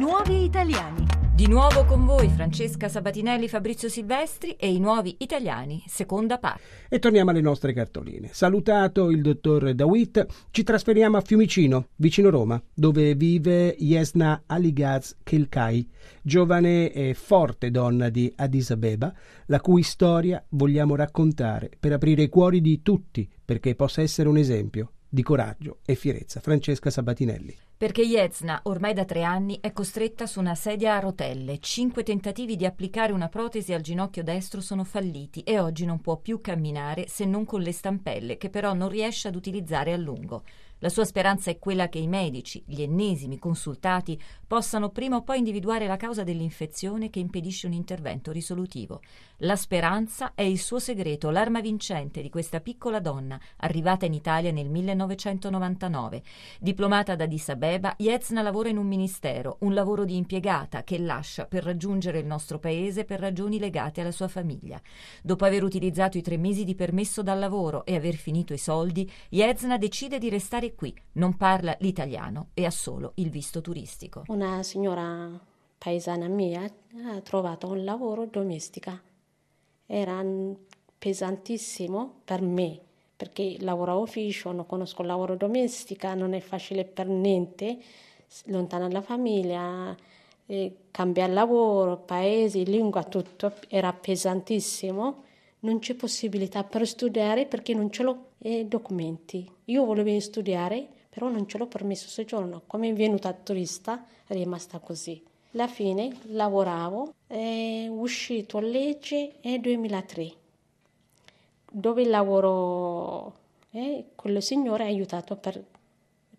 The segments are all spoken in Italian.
nuovi italiani. Di nuovo con voi Francesca Sabatinelli, Fabrizio Silvestri e i nuovi italiani, seconda parte. E torniamo alle nostre cartoline. Salutato il dottor Dawit, ci trasferiamo a Fiumicino, vicino Roma, dove vive Yesna Aligaz Kilkai, giovane e forte donna di Addis Abeba, la cui storia vogliamo raccontare per aprire i cuori di tutti, perché possa essere un esempio di coraggio e fierezza. Francesca Sabatinelli perché Yezna, ormai da tre anni, è costretta su una sedia a rotelle. Cinque tentativi di applicare una protesi al ginocchio destro sono falliti e oggi non può più camminare se non con le stampelle, che però non riesce ad utilizzare a lungo. La sua speranza è quella che i medici, gli ennesimi consultati, possano prima o poi individuare la causa dell'infezione che impedisce un intervento risolutivo. La speranza è il suo segreto, l'arma vincente di questa piccola donna, arrivata in Italia nel 1999. Diplomata da Addis Abeba, Yezna lavora in un ministero, un lavoro di impiegata che lascia per raggiungere il nostro paese per ragioni legate alla sua famiglia. Dopo aver utilizzato i tre mesi di permesso dal lavoro e aver finito i soldi, Yezna decide di restare qui, non parla l'italiano e ha solo il visto turistico. Una signora paesana mia ha trovato un lavoro domestica. Era pesantissimo per me perché lavoro a ufficio, non conosco il lavoro domestica, non è facile per niente, lontana dalla famiglia, cambiare lavoro, paesi, lingua, tutto era pesantissimo non c'è possibilità per studiare perché non ce l'ho i documenti. Io volevo studiare, però non ce l'ho permesso soggiorno. Come è venuta turista, è rimasta così. Alla fine lavoravo, è uscito a legge nel 2003, dove lavoro eh, quello signore ha aiutato per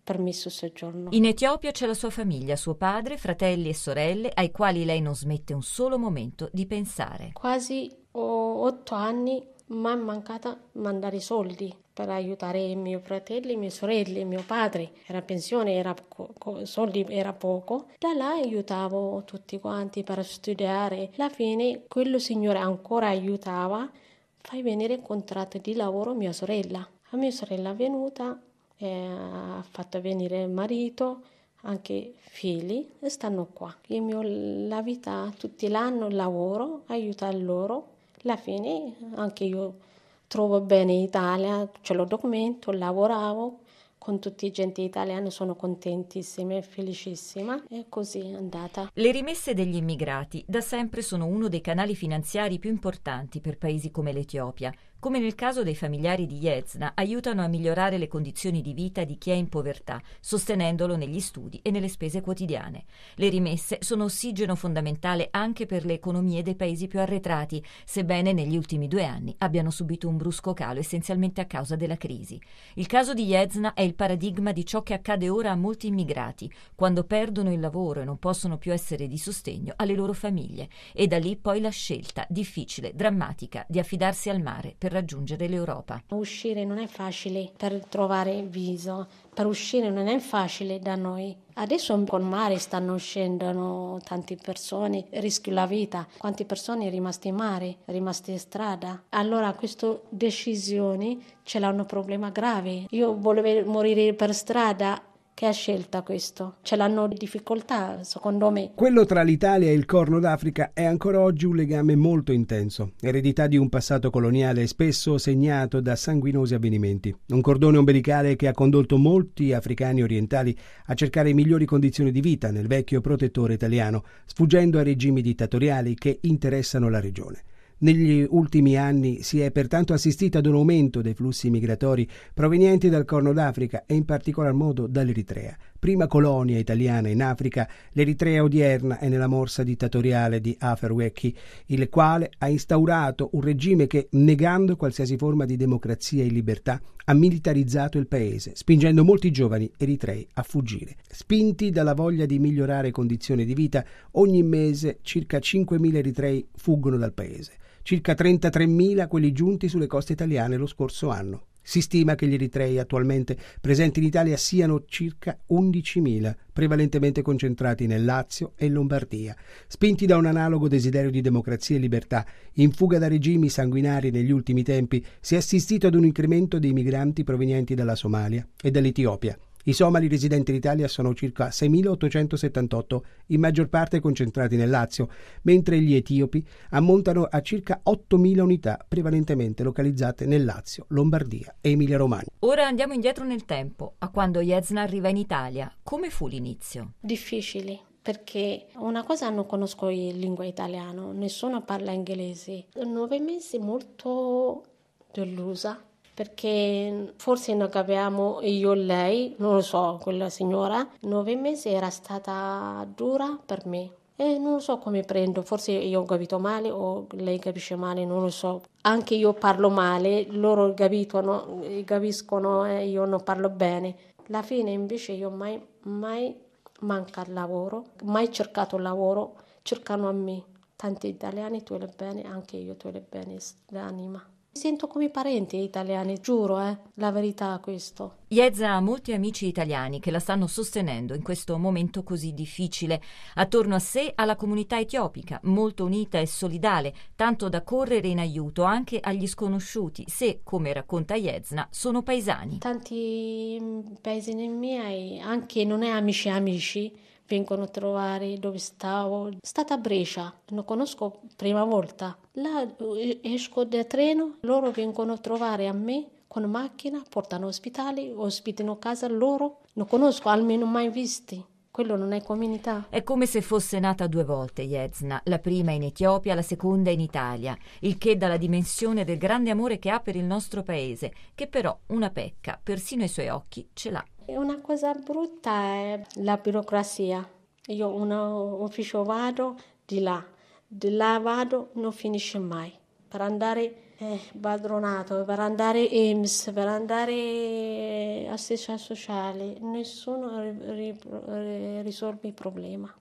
permesso soggiorno. In Etiopia c'è la sua famiglia, suo padre, fratelli e sorelle, ai quali lei non smette un solo momento di pensare. Quasi otto anni è mancata mandare soldi per aiutare i miei fratelli, le mie sorelle, mio padre. Era pensione, era co- soldi era poco. Da là aiutavo tutti quanti per studiare. Alla fine quello signore ancora aiutava. Fai venire il contratto di lavoro mia sorella. A mia sorella è venuta, eh, ha fatto venire il marito, anche figli, e stanno qua. Io mio, la vita, tutti l'anno lavoro, aiuto loro alla fine anche io trovo bene Italia, ce l'ho documento, lavoravo con tutti i gente italiani, sono contentissima e felicissima e così è andata. Le rimesse degli immigrati da sempre sono uno dei canali finanziari più importanti per paesi come l'Etiopia come nel caso dei familiari di Yezna, aiutano a migliorare le condizioni di vita di chi è in povertà, sostenendolo negli studi e nelle spese quotidiane. Le rimesse sono ossigeno fondamentale anche per le economie dei paesi più arretrati, sebbene negli ultimi due anni abbiano subito un brusco calo essenzialmente a causa della crisi. Il caso di Yezna è il paradigma di ciò che accade ora a molti immigrati, quando perdono il lavoro e non possono più essere di sostegno alle loro famiglie, e da lì poi la scelta difficile, drammatica, di affidarsi al mare per raggiungere l'Europa. Uscire non è facile per trovare viso, per uscire non è facile da noi. Adesso col mare stanno uscendo tante persone, rischio la vita. Quante persone rimaste in mare, rimaste in strada? Allora queste decisioni ce l'hanno un problema grave. Io volevo morire per strada che ha scelto questo. Ce l'hanno difficoltà, secondo me. Quello tra l'Italia e il Corno d'Africa è ancora oggi un legame molto intenso, eredità di un passato coloniale spesso segnato da sanguinosi avvenimenti. Un cordone ombelicale che ha condotto molti africani orientali a cercare migliori condizioni di vita nel vecchio protettore italiano, sfuggendo a regimi dittatoriali che interessano la regione. Negli ultimi anni si è pertanto assistito ad un aumento dei flussi migratori provenienti dal Corno d'Africa e in particolar modo dall'Eritrea. Prima colonia italiana in Africa, l'Eritrea odierna è nella morsa dittatoriale di Aferweki, il quale ha instaurato un regime che, negando qualsiasi forma di democrazia e libertà, ha militarizzato il paese, spingendo molti giovani eritrei a fuggire. Spinti dalla voglia di migliorare condizioni di vita, ogni mese circa 5.000 eritrei fuggono dal paese circa 33.000 quelli giunti sulle coste italiane lo scorso anno. Si stima che gli eritrei attualmente presenti in Italia siano circa 11.000, prevalentemente concentrati nel Lazio e Lombardia. Spinti da un analogo desiderio di democrazia e libertà, in fuga da regimi sanguinari negli ultimi tempi, si è assistito ad un incremento dei migranti provenienti dalla Somalia e dall'Etiopia I somali residenti in Italia sono circa 6.878, in maggior parte concentrati nel Lazio, mentre gli etiopi ammontano a circa 8.000 unità, prevalentemente localizzate nel Lazio, Lombardia e Emilia-Romagna. Ora andiamo indietro nel tempo, a quando Jezna arriva in Italia. Come fu l'inizio? Difficili perché una cosa non conosco in lingua italiana, nessuno parla inglese. Nove mesi molto delusa perché forse non capiamo io e lei, non lo so, quella signora, nove mesi era stata dura per me. E non so come prendo, forse io ho capito male o lei capisce male, non lo so. Anche io parlo male, loro capitano, capiscono e io non parlo bene. Alla fine invece io mai, mai manca il lavoro, mai cercato lavoro, cercano a me. Tanti italiani tu le bene, anche io tu le bene l'anima. Mi sento come parenti italiani, giuro, eh, la verità questo. Iezza ha molti amici italiani che la stanno sostenendo in questo momento così difficile. Attorno a sé ha la comunità etiopica, molto unita e solidale, tanto da correre in aiuto anche agli sconosciuti, se, come racconta Iezna, sono paesani. Tanti mm, paesini miei, anche non è amici amici, vengono a trovare dove stavo. Stata a Brescia, non conosco prima volta. Là eh, esco da treno, loro vengono a trovare a me con macchina, portano ospitali, ospitano casa loro. Non conosco, almeno mai visti. Quello non è comunità. È come se fosse nata due volte Yezna, la prima in Etiopia, la seconda in Italia, il che dà la dimensione del grande amore che ha per il nostro paese, che però una pecca, persino ai suoi occhi, ce l'ha. Una cosa brutta è la burocrazia. Io un ufficio vado di là, di là vado, non finisce mai. Per andare eh, padronato, per andare IMSS, per andare assistenza sociale, nessuno ri, ri, risolve il problema.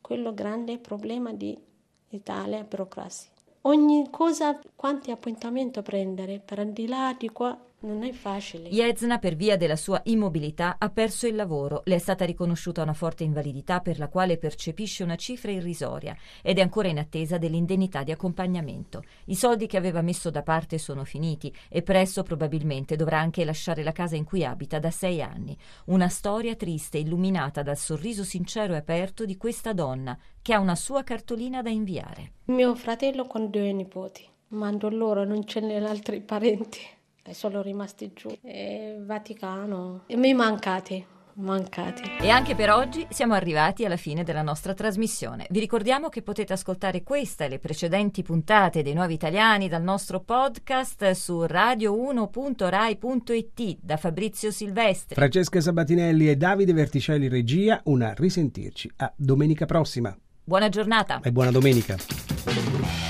Quello grande problema di Italia è burocrazia. Ogni cosa, quanti appuntamenti prendere, per di là, di qua, non è facile. Jezna, per via della sua immobilità, ha perso il lavoro. Le è stata riconosciuta una forte invalidità per la quale percepisce una cifra irrisoria ed è ancora in attesa dell'indennità di accompagnamento. I soldi che aveva messo da parte sono finiti e presto probabilmente dovrà anche lasciare la casa in cui abita da sei anni. Una storia triste illuminata dal sorriso sincero e aperto di questa donna che ha una sua cartolina da inviare. Mio fratello con due nipoti. Mando loro, non ce n'è altri parenti sono rimasti giù. E Vaticano. E mi mancate. Mancati. E anche per oggi siamo arrivati alla fine della nostra trasmissione. Vi ricordiamo che potete ascoltare questa e le precedenti puntate dei Nuovi Italiani dal nostro podcast su radio1.rai.it da Fabrizio Silvestri, Francesca Sabatinelli e Davide Verticelli regia. Una risentirci a domenica prossima. Buona giornata e buona domenica.